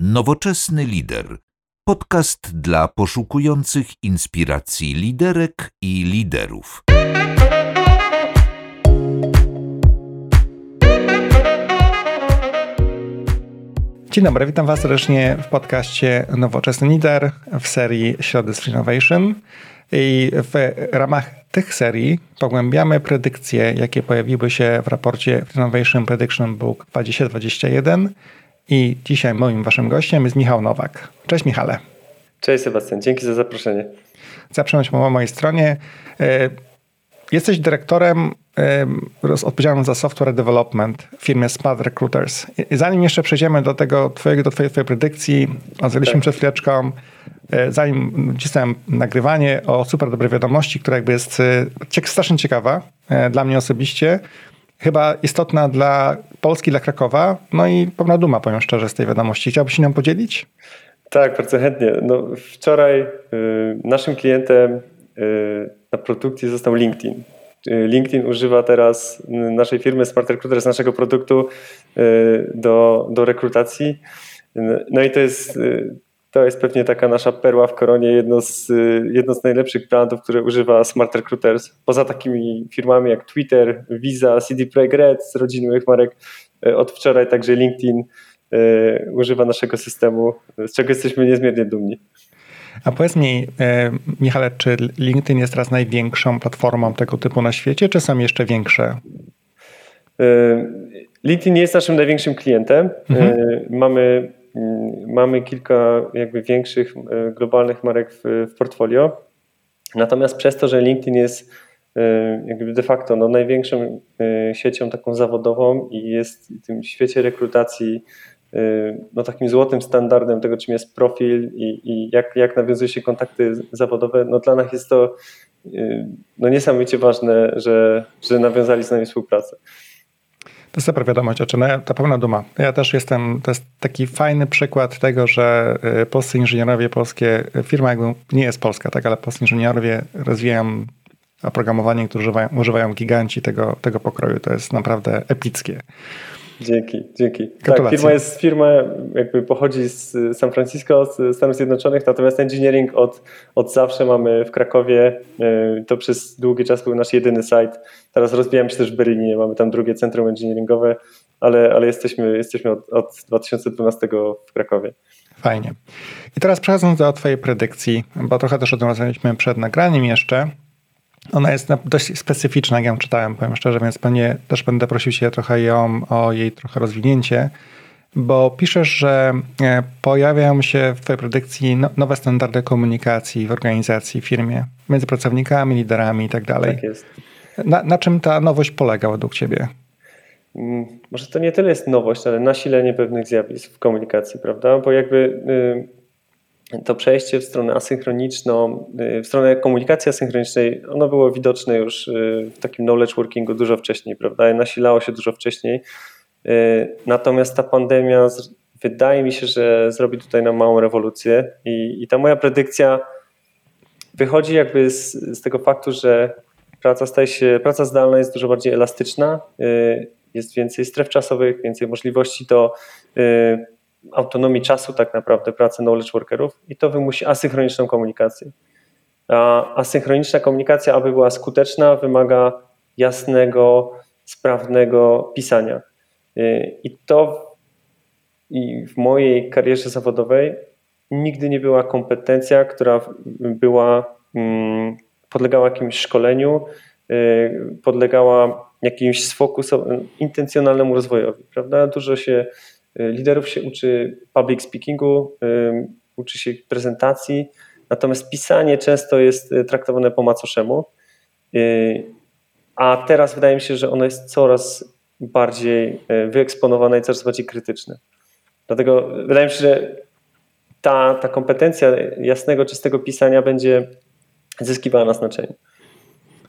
Nowoczesny lider. Podcast dla poszukujących inspiracji liderek i liderów. Dzień dobry, witam Was serdecznie w podcaście Nowoczesny Lider w serii Środy z Innovation. I w ramach tych serii pogłębiamy predykcje, jakie pojawiły się w raporcie Innovation Prediction Book 2021 i dzisiaj moim waszym gościem jest Michał Nowak. Cześć Michale. Cześć Sebastian, dzięki za zaproszenie. Zapraszam po mojej stronie. E, jesteś dyrektorem e, odpowiedzialnym za software development w firmie Smart Recruiters. Zanim jeszcze przejdziemy do tego twojego, do twojej, twojej predykcji, rozmawialiśmy tak. przed chwileczką, e, zanim cisnąłem nagrywanie o super dobrej wiadomości, która jakby jest strasznie ciekawa dla mnie osobiście chyba istotna dla Polski, dla Krakowa. No i pewna duma, powiem szczerze, z tej wiadomości. Chciałbyś się nią podzielić? Tak, bardzo chętnie. No, wczoraj y, naszym klientem y, na produkcji został LinkedIn. Y, LinkedIn używa teraz naszej firmy Smart Recruiter z naszego produktu y, do, do rekrutacji. No i to jest y, to jest pewnie taka nasza perła w koronie, jedno z, jedno z najlepszych brandów, które używa Smart Recruiters. Poza takimi firmami jak Twitter, Visa, CD Projekt Red z rodziny marek, e, od wczoraj także LinkedIn y, używa naszego systemu, z czego jesteśmy niezmiernie dumni. A powiedz mi, Michale, czy LinkedIn jest teraz największą platformą tego typu na świecie, czy są jeszcze większe? LinkedIn jest naszym największym klientem. Mhm. Mamy mamy kilka jakby większych e, globalnych marek w, w portfolio. Natomiast przez to, że LinkedIn jest e, jakby de facto no, największą siecią taką zawodową i jest w tym świecie rekrutacji no, takim złotym standardem tego, czym jest profil i, i jak, jak nawiązuje się kontakty zawodowe, no dla nas jest to no, niesamowicie ważne, że, że nawiązali z nami współpracę. To jest super wiadomość, znaczy, no, to pełna duma. Ja też jestem, to jest taki fajny przykład tego, że y, polscy inżynierowie, polskie, firma jakby nie jest polska, tak, ale polscy inżynierowie rozwijają oprogramowanie, które używają, używają giganci tego, tego pokroju. To jest naprawdę epickie. Dzięki, dzięki. Tak, firma jest firma, jakby pochodzi z San Francisco, z Stanów Zjednoczonych, natomiast engineering od, od zawsze mamy w Krakowie. E, to przez długi czas był nasz jedyny site. Teraz rozwijamy się też w Berlinie, mamy tam drugie centrum engineeringowe, ale, ale jesteśmy, jesteśmy od, od 2012 w Krakowie. Fajnie. I teraz przechodząc do Twojej predykcji, bo trochę też o tym rozmawialiśmy przed nagraniem jeszcze. Ona jest dość specyficzna, jak ją czytałem, powiem szczerze, więc pewnie też będę prosił Cię trochę ją o jej trochę rozwinięcie, bo piszesz, że e, pojawiają się w Twojej predykcji no, nowe standardy komunikacji w organizacji, w firmie, między pracownikami, liderami i tak dalej. Tak jest. Na, na czym ta nowość polega według Ciebie? Mm, może to nie tyle jest nowość, ale nasilenie pewnych zjawisk w komunikacji, prawda? Bo jakby to przejście w stronę asynchroniczną, y, w stronę komunikacji asynchronicznej, ono było widoczne już y, w takim knowledge workingu dużo wcześniej, prawda? Nasilało się dużo wcześniej. Y, natomiast ta pandemia wydaje mi się, że zrobi tutaj nam małą rewolucję i, i ta moja predykcja wychodzi jakby z, z, tego faktu, że praca staje się, praca zdalna jest dużo bardziej elastyczna, jest więcej stref czasowych, więcej możliwości do autonomii czasu tak naprawdę pracy knowledge workerów i to wymusi asynchroniczną komunikację. A asynchroniczna komunikacja, aby była skuteczna, wymaga jasnego, sprawnego pisania. Y, I to i w mojej karierze zawodowej nigdy nie była kompetencja, która była, mm, podlegała jakimś szkoleniu, y, podlegała jakimś sfokusowanemu, intencjonalnemu rozwojowi. Prawda? Dużo się Liderów się uczy public speakingu, uczy się prezentacji, natomiast pisanie często jest y, traktowane po macoszemu. Y, a teraz wydaje mi się, że ono jest coraz bardziej y, wyeksponowane i coraz bardziej krytyczne. Dlatego wydaje mi się, że ta, ta kompetencja jasnego, czystego pisania będzie zyskiwała na znaczeniu.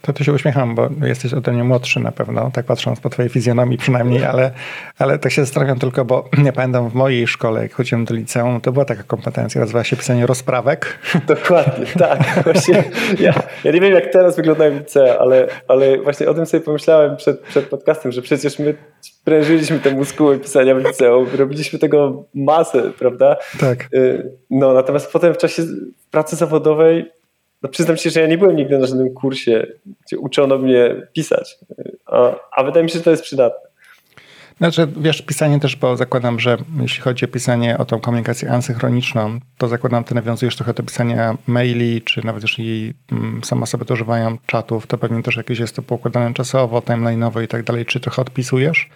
To tu się uśmiecham, bo jesteś ode mnie młodszy na pewno, tak patrząc po twojej fizjonomii przynajmniej, ale, ale tak się zastanawiam tylko, bo nie pamiętam w mojej szkole, jak chodziłem do liceum, to była taka kompetencja, nazywała się pisanie rozprawek. Dokładnie, tak. Właśnie ja, ja nie wiem, jak teraz wyglądają licea, ale, ale właśnie o tym sobie pomyślałem przed, przed podcastem, że przecież my sprężyliśmy tę muskułę pisania w liceum, robiliśmy tego masę, prawda? Tak. Y, no, natomiast potem w czasie pracy zawodowej no przyznam się, że ja nie byłem nigdy na żadnym kursie, gdzie uczono mnie pisać, a, a wydaje mi się, że to jest przydatne. Znaczy, wiesz, pisanie też, bo zakładam, że jeśli chodzi o pisanie o tą komunikację asynchroniczną, to zakładam, ty nawiązujesz trochę do pisania maili, czy nawet jeśli mm, sama osoby to używają czatów, to pewnie też jakieś jest to poukładane czasowo, timeline'owo i tak dalej, czy trochę odpisujesz.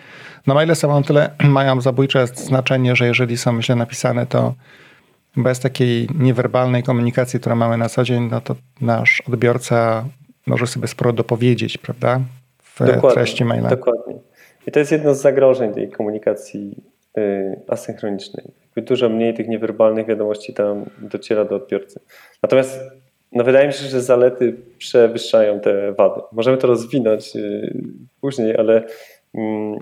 No maile samą tyle mają zabójcze znaczenie, że jeżeli są źle napisane, to bez takiej niewerbalnej komunikacji, którą mamy na co dzień, no to nasz odbiorca może sobie sporo dopowiedzieć, prawda? W dokładnie, treści maila. Dokładnie. I to jest jedno z zagrożeń tej komunikacji y, asynchronicznej. Dużo mniej tych niewerbalnych wiadomości tam dociera do odbiorcy. Natomiast no wydaje mi się, że zalety przewyższają te wady. Możemy to rozwinąć y, później, ale, mm,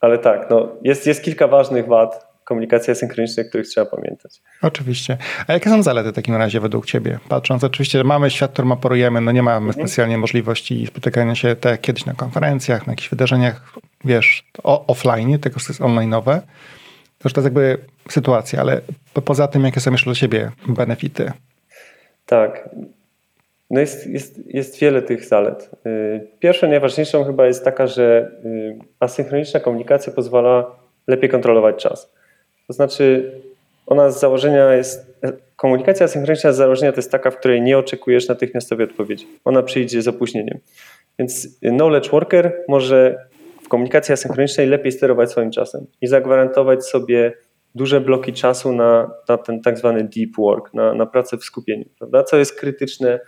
ale tak, no jest, jest kilka ważnych wad, komunikacji asynchronicznej, o których trzeba pamiętać. Oczywiście. A jakie są zalety w takim razie według Ciebie? Patrząc, oczywiście mamy świat, który operujemy, no nie mamy mhm. specjalnie możliwości spotykania się tak jak kiedyś na konferencjach, na jakichś wydarzeniach, wiesz, offline, tylko jest online'owe. To, to jest jakby sytuacja, ale poza tym, jakie są jeszcze dla Ciebie benefity? Tak. No jest, jest, jest wiele tych zalet. Y, pierwszą, najważniejszą chyba jest taka, że y, asynchroniczna komunikacja pozwala lepiej kontrolować czas. To znaczy, ona z założenia jest. Komunikacja asynchroniczna z założenia to jest taka, w której nie oczekujesz natychmiastowej odpowiedzi. Ona przyjdzie z opóźnieniem. Więc knowledge worker może w komunikacji asynchronicznej lepiej sterować swoim czasem i zagwarantować sobie duże bloki czasu na, na ten tak zwany deep work, na, na pracę w skupieniu, prawda? co jest krytyczne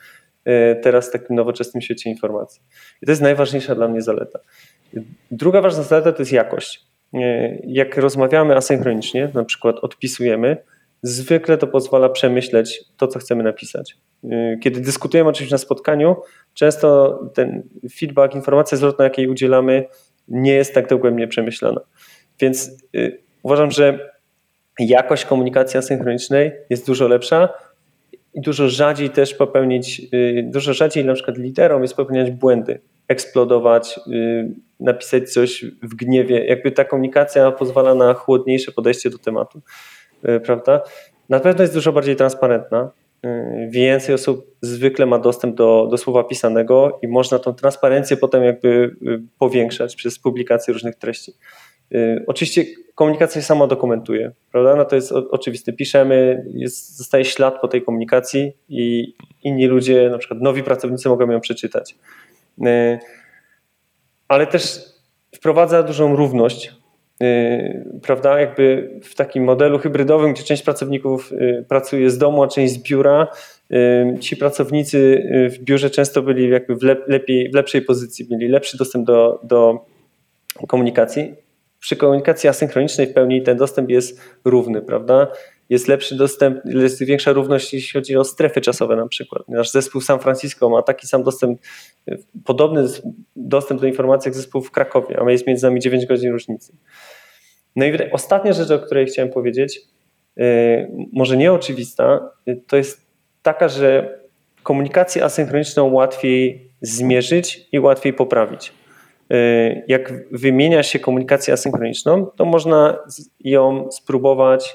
e, teraz w takim nowoczesnym świecie informacji. I to jest najważniejsza dla mnie zaleta. Druga ważna zaleta to jest jakość. E, jak rozmawiamy asynchronicznie, na przykład odpisujemy, zwykle to pozwala przemyśleć to, co chcemy napisać. E, kiedy dyskutujemy oczywiście na spotkaniu, często ten feedback, informacja zwrotna, jakiej udzielamy, nie jest tak dogłębnie przemyślana. Więc e, uważam, że jakość komunikacji asynchronicznej jest dużo lepsza i dużo rzadziej też popełnić, dużo rzadziej na przykład liderom jest popełniać błędy, eksplodować, napisać coś w gniewie. Jakby ta komunikacja pozwala na chłodniejsze podejście do tematu, e, prawda? Na pewno jest dużo bardziej transparentna. E, więcej osób zwykle ma dostęp do, do słowa pisanego i można tą transparencję potem jakby powiększać przez publikację różnych treści. Oczywiście komunikacja się sama dokumentuje, prawda? No to jest oczywiste. Piszemy, jest, zostaje ślad po tej komunikacji i inni ludzie, na przykład nowi pracownicy mogą ją przeczytać ale też wprowadza dużą równość, yy, prawda? Jakby w takim modelu hybrydowym, gdzie część pracowników yy, pracuje z domu, a część z biura, ci pracownicy w biurze często byli jakby w, lep lepiej, w lepszej pozycji, mieli lepszy dostęp do, do komunikacji. Przy komunikacji asynchronicznej w pełni ten dostęp jest równy, prawda? Jest lepszy dostęp, jest większa równość, jeśli chodzi o strefy czasowe na przykład. Nasz zespół San Francisco ma taki sam dostęp, podobny dostęp do informacji jak zespół w Krakowie, a jest między nami 9 godzin różnicy. No i ostatnia rzecz, o której chciałem powiedzieć, y, może nieoczywista, y, to jest taka, że komunikację asynchroniczną łatwiej zmierzyć i łatwiej poprawić. Y, jak wymienia się komunikację asynchroniczną, to można ją spróbować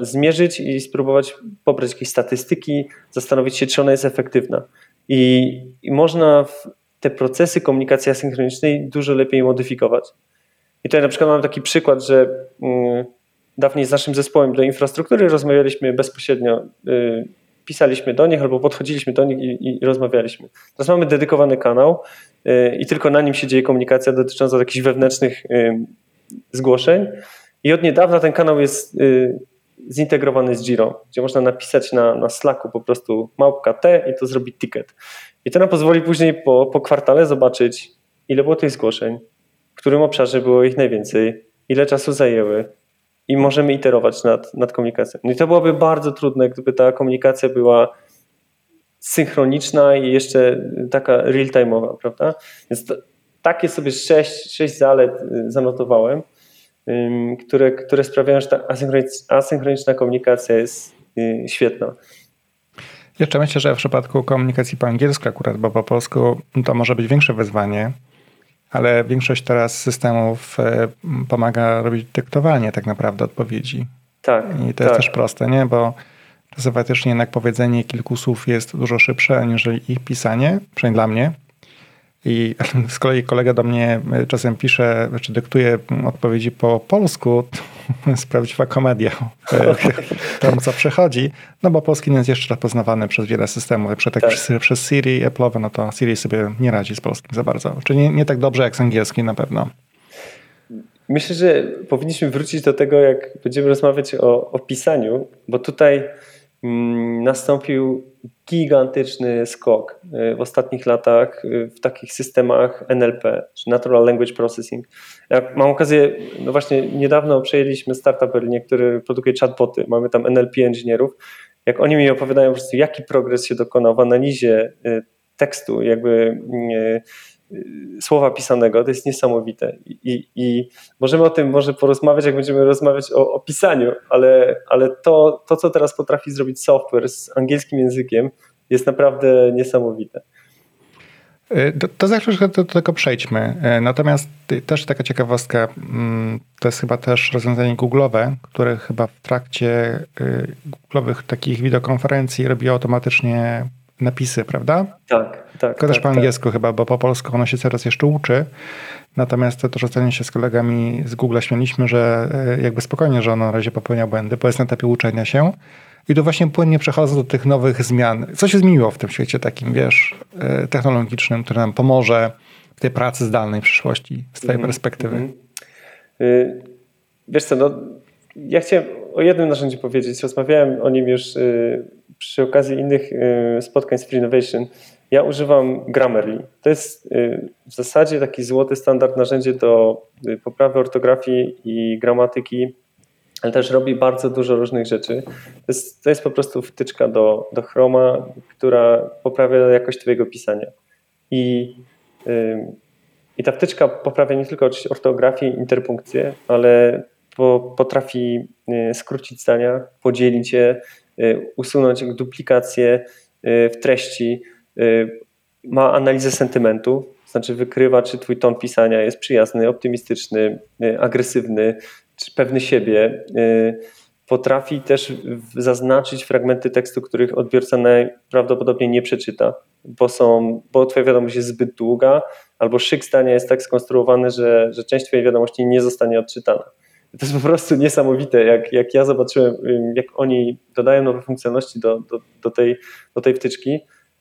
zmierzyć i spróbować pobrać jakieś statystyki, zastanowić się, czy ona jest efektywna. I, i można te procesy komunikacji asynchronicznej dużo lepiej modyfikować. I tutaj na przykład mam taki przykład, że mm, dawniej z naszym zespołem do infrastruktury rozmawialiśmy bezpośrednio, y, pisaliśmy do nich albo podchodziliśmy do nich i, i rozmawialiśmy. Teraz mamy dedykowany kanał y, i tylko na nim się dzieje komunikacja dotycząca jakichś wewnętrznych zgłoszeń. I od niedawna ten kanał jest y, zintegrowany z Giro, gdzie można napisać na, na Slacku po prostu małpka T i to zrobi ticket. I to nam pozwoli później po, po kwartale zobaczyć, ile było tych zgłoszeń, w którym obszarze było ich najwięcej, ile czasu zajęły i możemy iterować nad, nad komunikacją. No i to byłoby bardzo trudne, gdyby ta komunikacja była synchroniczna i jeszcze taka real-time'owa, prawda? Więc to, takie sobie sześć, sześć zalet zanotowałem, które, które sprawiają, że ta asynchroniczna komunikacja jest świetna. Jeszcze myślę, że w przypadku komunikacji po angielsku akurat, bo po polsku to może być większe wyzwanie, ale większość teraz systemów e, pomaga robić dyktowanie tak naprawdę odpowiedzi. Tak. I to tak. jest też proste, nie? Bo czasem faktycznie jednak powiedzenie kilku słów jest dużo szybsze aniżeli ich pisanie, przynajmniej dla mnie. I z kolei kolega do mnie e, czasem pisze, czy znaczy dyktuje odpowiedzi po polsku. To jest prawdziwa komedia. E, tam co przechodzi. No bo polski nie jest jeszcze poznawany przez wiele systemów. Przed tak. przez, przez Siri, Apple'owe, no to Siri sobie nie radzi z polskim za bardzo. Czyli nie, nie tak dobrze jak z angielskim na pewno. Myślę, że powinniśmy wrócić do tego, jak będziemy rozmawiać o, o pisaniu, bo tutaj nastąpił gigantyczny skok y, w ostatnich latach y, w takich systemach NLP, czy Natural Language Processing. Jak mam okazję, no właśnie niedawno przejęliśmy startup Berlinie, który produkuje chatboty, mamy tam NLP inżynierów. Jak oni mi opowiadają po prostu, jaki progres się dokonał w analizie y, tekstu, jakby słowa pisanego, to jest niesamowite. I, i, możemy o tym może porozmawiać, jak będziemy rozmawiać o, o pisaniu, ale, ale to, to, co teraz potrafi zrobić software z angielskim językiem, jest naprawdę niesamowite. E, to, to za chwilę do, do tego przejdźmy. E, natomiast też taka ciekawostka, mm, to jest chyba też rozwiązanie Google'owe, które chyba w trakcie Google'owych takich wideokonferencji robi automatycznie napisy, prawda? Tak, tak. Tylko tak, też po tak. angielsku chyba, bo po polsku ono się coraz jeszcze uczy. Natomiast to też ostatnio się z kolegami z Google śmialiśmy, że jakby spokojnie, że ono na razie popełnia błędy, bo jest na etapie uczenia się i to właśnie płynnie przechodzę do tych nowych zmian. Co się zmieniło w tym świecie takim, wiesz, e, technologicznym, który nam pomoże w tej pracy zdalnej w przyszłości, z twojej mm perspektywy? Mm Wiesz co, no, ja chciałem o jednym narzędziu powiedzieć. Rozmawiałem o nim już y, przy okazji innych y, spotkań z Free Innovation. Ja używam Grammarly. To jest w zasadzie taki złoty standard narzędzie do poprawy ortografii i gramatyki ale też robi bardzo dużo różnych rzeczy. To jest, to jest po prostu wtyczka do, do Chroma, która poprawia jakość Twojego pisania. I, I ta wtyczka poprawia nie tylko ortografię i interpunkcję, ale po, potrafi skrócić zdania, podzielić je, usunąć duplikację yy, w treści. Yy, ma analizę sentymentu, znaczy wykrywa, czy twój ton pisania jest przyjazny, optymistyczny, agresywny, czy pewny siebie, y, potrafi też zaznaczyć fragmenty tekstu, których odbiorca najprawdopodobniej nie przeczyta, bo, są, bo twoja wiadomość jest zbyt długa, albo szyk zdania jest tak skonstruowany, że, że część twojej wiadomości nie zostanie odczytana. To jest po prostu niesamowite, jak, jak ja zobaczyłem, jak oni dodają nowe funkcjonalności do, do, do, tej, do tej wtyczki.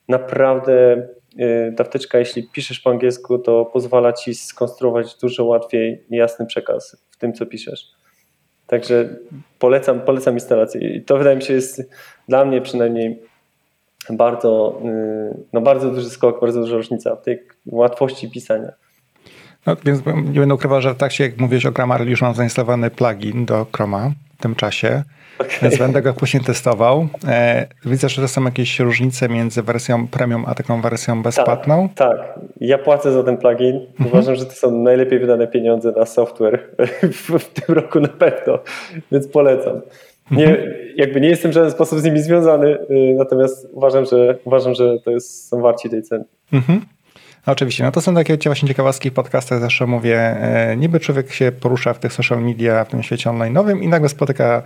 Naprawdę y, ta wtyczka, jeśli piszesz po angielsku, to pozwala ci skonstruować dużo łatwiej jasny przekaz w tym, co piszesz. Także polecam, polecam instalację. I to wydaje mi się jest dla mnie przynajmniej bardzo, y, no bardzo duży skok, bardzo duża różnica w tej łatwości pisania. No, więc nie będę ukrywał, że tak się jak mówisz o Grammarly, już mam zainstalowany plugin do Chroma w tym czasie. Okay. Więc będę go później testował. E, widzę, że to są jakieś różnice między wersją premium a taką wersją bezpłatną. Tak, tak. ja płacę za ten plugin. Mhm. Uważam, że to są najlepiej wydane pieniądze na software w, w tym roku na pewno, więc polecam. Nie, mhm. jakby nie jestem w żaden sposób z nimi związany, y, natomiast uważam, że uważam, że to jest, są warci tej ceny. Mhm. No oczywiście, no to są takie właśnie ciekawostki w podcastach, zawsze mówię, e, niby człowiek się porusza w tych social media, w tym świecie online'owym i nagle spotyka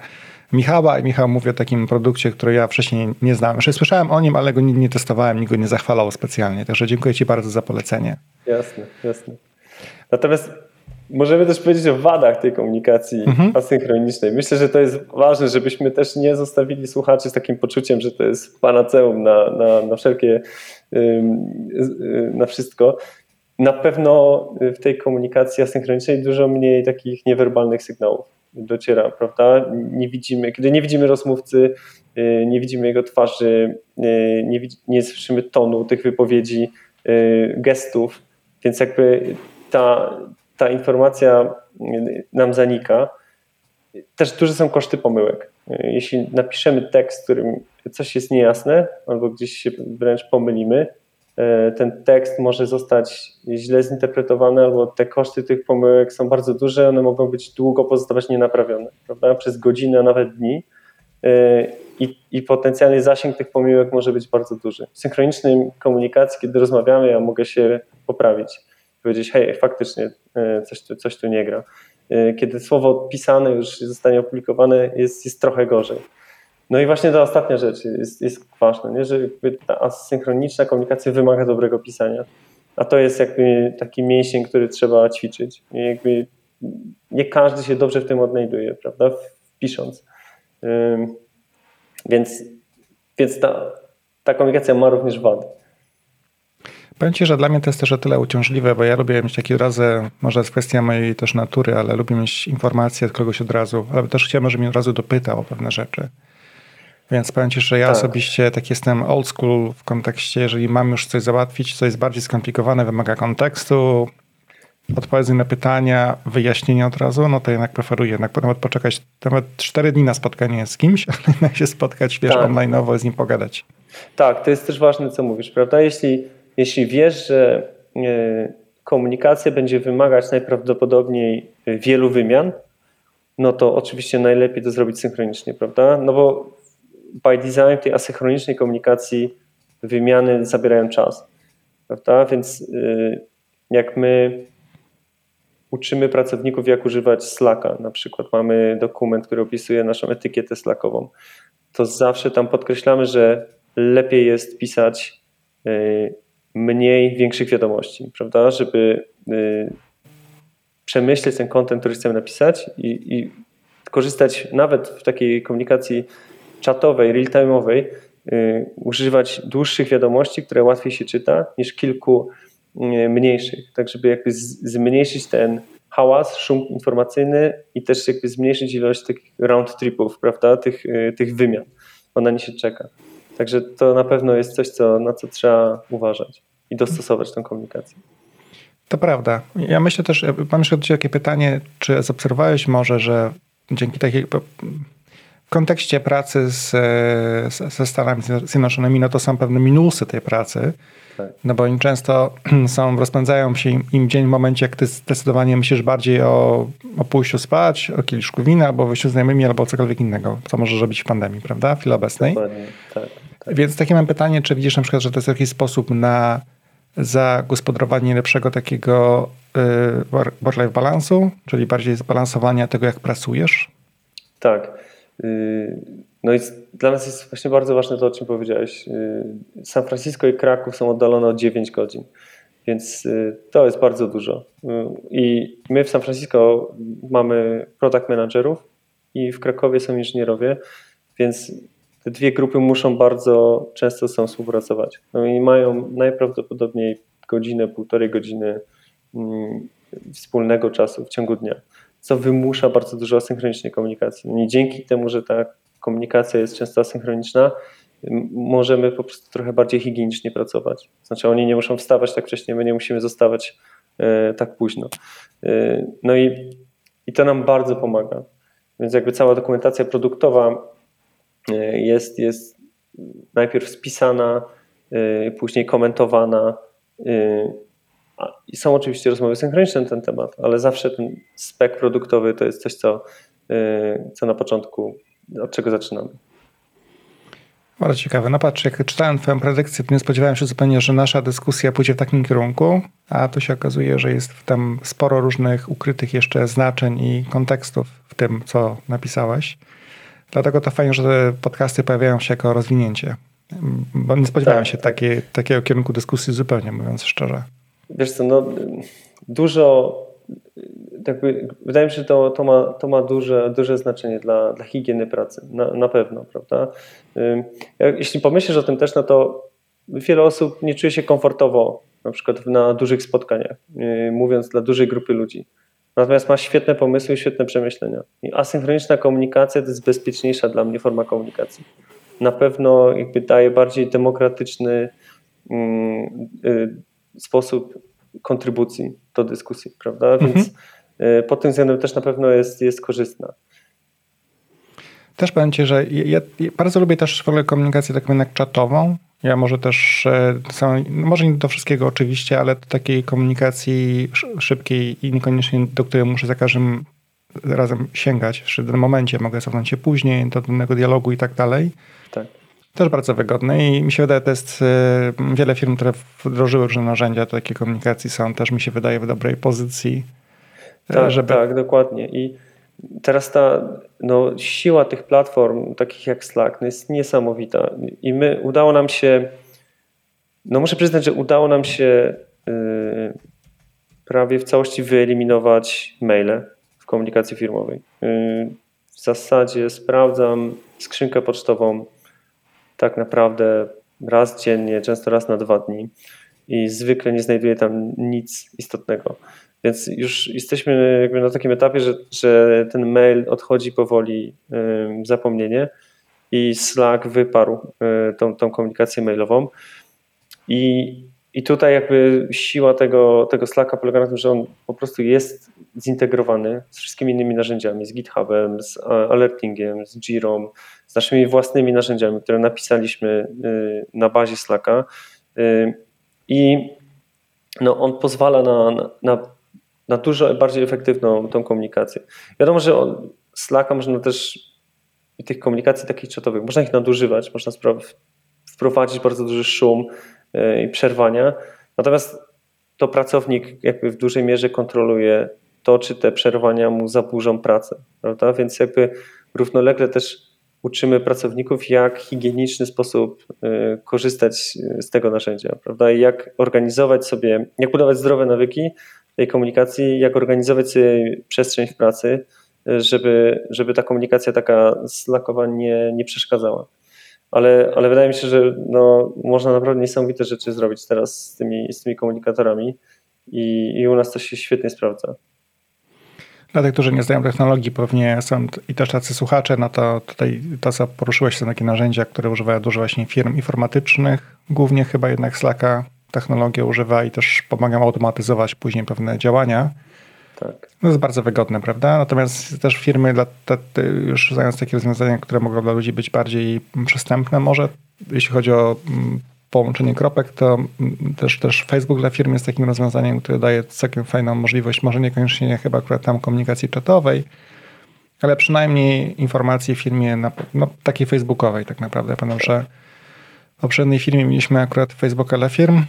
Michała i Michał mówi o takim produkcie, który ja wcześniej nie znałem. Jeszcze słyszałem o nim, ale go nie, nie testowałem, nikt go nie zachwalał specjalnie. Także dziękuję Ci bardzo za polecenie. Jasne, jasne. Natomiast możemy też powiedzieć o wadach tej komunikacji mhm. asynchronicznej. Myślę, że to jest ważne, żebyśmy też nie zostawili słuchaczy z takim poczuciem, że to jest panaceum na, na, na wszelkie, na wszystko. Na pewno w tej komunikacji asynchronicznej dużo mniej takich niewerbalnych sygnałów dociera, prawda? Nie widzimy, kiedy nie widzimy rozmówcy, y, nie widzimy jego twarzy, y, nie, nie słyszymy tonu tych wypowiedzi, y, gestów, więc jakby ta, ta informacja nam zanika. Też duże są koszty pomyłek. Jeśli napiszemy tekst, w którym coś jest niejasne, albo gdzieś się wręcz pomylimy, e, ten tekst może zostać źle zinterpretowany, albo te koszty tych pomyłek są bardzo duże, one mogą być długo pozostawać nienaprawione, prawda? Przez godziny, a nawet dni. E, I, I potencjalnie zasięg tych pomyłek może być bardzo duży. W synchronicznej komunikacji, kiedy rozmawiamy, ja mogę się poprawić, powiedzieć, hej, faktycznie e, coś tu, coś tu nie gra. E, kiedy słowo pisane już zostanie opublikowane, jest, jest trochę gorzej. No i właśnie ta ostatnia rzecz jest, jest ważna, nie? że ta asynchroniczna komunikacja wymaga dobrego pisania, a to jest jakby taki mięsień, który trzeba ćwiczyć. I jakby nie każdy się dobrze w tym odnajduje, prawda, pisząc. Więc, więc ta, ta komunikacja ma również wady. Powiem Ci, że dla mnie to jest też o tyle uciążliwe, bo ja lubię mieć takie razy, może jest kwestia mojej też natury, ale lubię mieć informacje od kogoś od razu, ale też chciałem, żeby mnie od razu dopytał o pewne rzeczy. Więc powiem Ci, że ja tak. osobiście tak jestem old school w kontekście, jeżeli mam już coś załatwić, co jest bardziej skomplikowane, wymaga kontekstu, odpowiedzi na pytania, wyjaśnienia od razu, no to jednak preferuję jednak nawet poczekać nawet 4 dni na spotkanie z kimś, ale jednak się spotkać, wiesz, tak. online'owo z nim pogadać. Tak, to jest też ważne, co mówisz, prawda? Jeśli jeśli wiesz, że e, komunikacja będzie wymagać najprawdopodobniej wielu wymian, no to oczywiście najlepiej to zrobić synchronicznie, prawda? No bo by design tej asynchronicznej komunikacji wymiany zabierają czas, prawda? Więc e, jak my uczymy pracowników, jak używać Slacka, na przykład mamy dokument, który opisuje naszą etykietę Slackową, to zawsze tam podkreślamy, że lepiej jest pisać e, mniej większych wiadomości, prawda? Żeby y, przemyśleć ten kontent, który chcemy napisać i, i, korzystać nawet w takiej komunikacji czatowej, real-time'owej, y, używać dłuższych wiadomości, które łatwiej się czyta, niż kilku y, mniejszych, tak żeby jakby zmniejszyć ten hałas, szum informacyjny i też jakby zmniejszyć ilość tych round tripów, prawda, tych, tych wymian. Ona nie się czeka. Także to na pewno jest coś, co, na co trzeba uważać i dostosować tę komunikację. To prawda. Ja myślę też, mam jeszcze takie pytanie, czy zaobserwowałeś może, że dzięki takiej w kontekście pracy z, ze Stanami Zjednoczonymi, no to są pewne minusy tej pracy, tak. no bo im często są, rozpędzają się im, im, dzień w momencie, jak ty zdecydowanie myślisz bardziej o, o pójściu spać, o kieliszku wina, albo wyjściu z znajomymi, albo cokolwiek innego, co może robić w pandemii, prawda? W chwili obecnej. Dokładnie, tak. Tak. Więc takie mam pytanie, czy widzisz na przykład, że to jest jakiś sposób na zagospodarowanie lepszego takiego y, work-life balansu, czyli bardziej zbalansowania tego, jak pracujesz? Tak. Y, no i dla nas jest właśnie bardzo ważne to, o czym powiedziałeś. Y, San Francisco i Kraków są oddalone o 9 godzin, więc to jest bardzo dużo. I my w San Francisco mamy product managerów i w Krakowie są inżynierowie, więc te dwie grupy muszą bardzo często są współpracować. No i mają najprawdopodobniej godzinę, półtorej godziny mm, wspólnego czasu w ciągu dnia, co wymusza bardzo dużo asynchronicznej komunikacji. No I dzięki temu, że ta komunikacja jest często asynchroniczna, możemy po prostu trochę bardziej higienicznie pracować. Znaczy oni nie muszą wstawać tak wcześnie, my nie musimy zostawać e, tak późno. E, no i, i to nam bardzo pomaga. Więc jakby cała dokumentacja produktowa jest, jest najpierw spisana, e, później komentowana. E, I są oczywiście rozmowy synchroniczne na ten temat, ale zawsze ten spek produktowy to jest coś, co, co na początku, od czego zaczynamy. Bardzo ciekawe. No patrz, jak czytałem Twoją predykcję, to nie spodziewałem się zupełnie, że nasza dyskusja pójdzie w takim kierunku, a tu się okazuje, że jest tam sporo różnych ukrytych jeszcze znaczeń i kontekstów w tym, co napisałeś. Dlatego to fajnie, że te podcasty pojawiają się jako rozwinięcie. Bo nie spodziewałem tak. się takiej, takiego kierunku dyskusji zupełnie, mówiąc szczerze. Wiesz co, no dużo, jakby, wydaje mi się, że to, to, ma, to ma duże, duże znaczenie dla, dla higieny pracy, na, na pewno, prawda? Jeśli pomyślisz o tym też, no to wiele osób nie czuje się komfortowo na przykład na dużych spotkaniach, mówiąc dla dużej grupy ludzi. Natomiast ma świetne pomysły i świetne przemyślenia. I asynchroniczna komunikacja to jest bezpieczniejsza dla mnie forma komunikacji. Na pewno jakby daje bardziej demokratyczny mm, y, sposób kontrybucji do dyskusji, prawda? Mhm. Więc y, pod tym względem też na pewno jest, jest korzystna. Też powiem Ci, że ja, ja bardzo lubię też w ogóle komunikację taką jednak czatową. Ja może też, e, może nie do wszystkiego oczywiście, ale do takiej komunikacji szybkiej i niekoniecznie do której muszę za każdym razem sięgać. W danym momencie mogę cofnąć się później do danego dialogu i tak dalej. Tak. Też bardzo wygodne i mi się wydaje, to jest e, wiele firm, które wdrożyły różne narzędzia do takiej komunikacji są też mi się wydaje w dobrej pozycji. E, tak, żeby... tak, dokładnie. I teraz ta no, siła tych platform, takich jak Slack, no jest niesamowita. I my udało nam się, no muszę przyznać, że udało nam się yy, prawie w całości wyeliminować maile w komunikacji firmowej. Yy, w zasadzie sprawdzam skrzynkę pocztową tak naprawdę raz dziennie, często raz na dwa dni i zwykle nie znajduję tam nic istotnego. Więc już jesteśmy jakby na takim etapie, że, że ten mail odchodzi powoli w zapomnienie i Slack wyparł y, tą, tą komunikację mailową. I, I tutaj jakby siła tego, tego Slacka polega na tym, że on po prostu jest zintegrowany z wszystkimi innymi narzędziami, z GitHubem, z Alertingiem, z Jirą, z naszymi własnymi narzędziami, które napisaliśmy y, na bazie Slacka. I no, on pozwala na, na na dużo bardziej efektywną tą komunikację. Wiadomo, że Slacka można też i tych komunikacji takich czatowych, można ich nadużywać, można wprowadzić bardzo duży szum e, i przerwania. Natomiast to pracownik jakby w dużej mierze kontroluje to, czy te przerwania mu zaburzą pracę, prawda? Więc jakby równolegle też uczymy pracowników, jak higieniczny sposób e, korzystać z tego narzędzia, prawda? I jak organizować sobie, jak budować zdrowe nawyki, tej komunikacji, jak organizować sobie przestrzeń w pracy, żeby, żeby ta komunikacja taka slakowa nie, nie przeszkadzała. Ale, ale wydaje mi się, że no, można naprawdę niesamowite rzeczy zrobić teraz z tymi, z tymi komunikatorami i, i u nas to się świetnie sprawdza. Dla tych, którzy nie znają technologii, pewnie są i też tacy słuchacze, no to tutaj to, co poruszyłeś, są takie narzędzia, które używają dużo właśnie firm informatycznych, głównie chyba jednak Slacka technologię używa i też pomagam automatyzować później pewne działania. Tak. To jest bardzo wygodne, prawda? Natomiast też firmy dla, te, te, już zając takie rozwiązania, które mogą dla ludzi być bardziej przystępne, może jeśli chodzi o mm, połączenie kropek, to mm, też, też Facebook dla firm jest takim rozwiązaniem, które daje całkiem fajną możliwość, może niekoniecznie chyba akurat tam komunikacji czatowej, ale przynajmniej informacji w firmie na, no, takiej facebookowej tak naprawdę. Pamiętam, że poprzedniej firmie mieliśmy akurat Facebooka dla firm.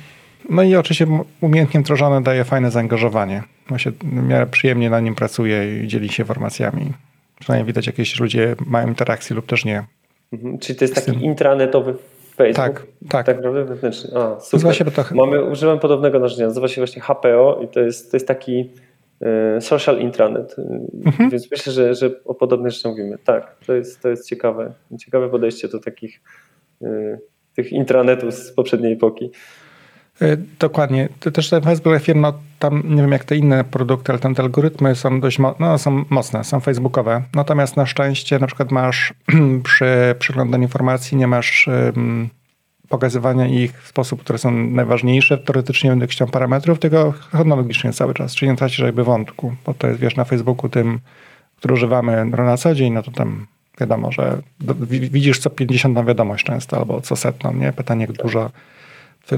No i oczywiście umiejętnie wdrożone daje fajne zaangażowanie. No się w miarę przyjemnie na nim pracuje i dzieli się informacjami. Przynajmniej widać, jakieś ludzie mają interakcje lub też nie. Mhm. Czyli to jest taki intranetowy Facebook? Tak, tak. Tak naprawdę wewnętrzny. A, super. Się, to... Mamy, używam podobnego narzędzia, nazywa się właśnie HPO i to jest, to jest taki y, social intranet. Mhm. Więc myślę, że, że o podobnych rzeczach mówimy. Tak, to jest, to jest ciekawe. Ciekawe podejście do takich y, tych intranetów z poprzedniej epoki. E, dokładnie. To też ten Facebook firma, tam nie wiem jak te inne produkty, ale tam te algorytmy są dość no, są mocne, są facebookowe. Natomiast na szczęście na przykład masz przy przeglądaniu informacji nie masz um, pokazywania ich w sposób, które są najważniejsze, teoretycznie będę chciał parametrów, tylko chronologicznie cały czas, czyli nie tracisz jakby wątku, bo to jest wiesz na Facebooku tym, który używamy na co dzień, no to tam wiadomo, że widzisz co 50 na wiadomość często, albo co setną, nie? Pytanie, jak dużo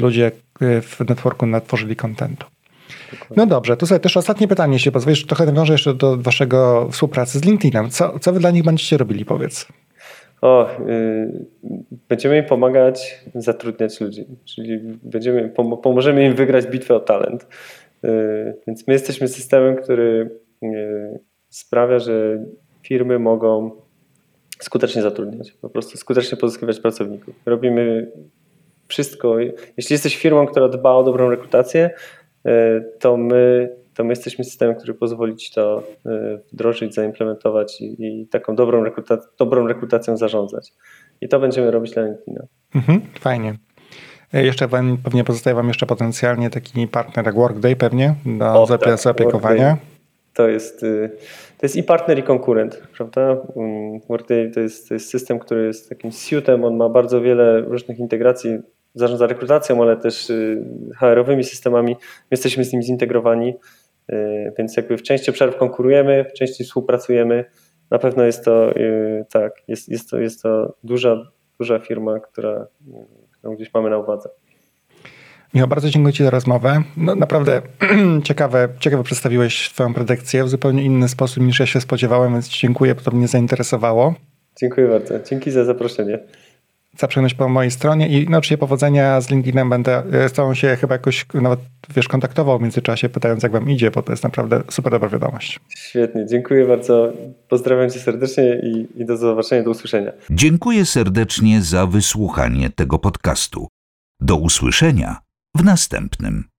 ludzie e, w networku natworzyli kontentu. No dobrze, to sobie też ostatnie pytanie, jeśli pozwolisz, trochę nawiążę jeszcze do waszego współpracy z LinkedInem. Co, co wy dla nich będziecie robili, powiedz? O, yy, będziemy im pomagać zatrudniać ludzi, czyli będziemy, pom pomożemy im wygrać bitwę o talent. Yy, więc my jesteśmy systemem, który yy, sprawia, że firmy mogą skutecznie zatrudniać, po prostu skutecznie pozyskiwać pracowników. Robimy wszystko. Jeśli jesteś firmą, która dba o dobrą rekrutację, e, to my, to my jesteśmy systemem, który pozwoli ci to e, wdrożyć, zaimplementować i, i taką dobrą, rekruta dobrą rekrutacją zarządzać. I to będziemy robić dla LinkedIna. Mhm, fajnie. E, jeszcze wam, pewnie pozostaje Wam jeszcze potencjalnie taki partner jak Workday pewnie do o, tak, zaopiekowania. To jest, y, to jest i partner i konkurent, prawda? Mm, Workday to jest, to jest system, który jest takim suitem, on ma bardzo wiele różnych integracji zarządza rekrutacją, ale też y, HR-owymi systemami. My jesteśmy z nim zintegrowani, y, więc jakby w części obszarów konkurujemy, w części współpracujemy na pewno jest to tak, jest, jest, to, jest to duża, duża firma, która, którą gdzieś mamy na uwadze. Michał, bardzo dziękuję Ci za rozmowę. No, naprawdę ciekawe, ciekawe przedstawiłeś Twoją predykcję w zupełnie inny sposób niż ja się spodziewałem, więc Dziękuję, bo to mnie zainteresowało. Dziękuję bardzo. Dzięki za zaproszenie. Za przyjemność po mojej stronie i no, oczywiście powodzenia z LinkedInem. Będę z Tobą się chyba jakoś nawet wiesz, kontaktował w międzyczasie, pytając jak Wam idzie, bo to jest naprawdę super dobra wiadomość. Świetnie, dziękuję bardzo. Pozdrawiam Cię serdecznie i, i do zobaczenia, do usłyszenia. Dziękuję serdecznie za wysłuchanie tego podcastu. Do usłyszenia w następnym.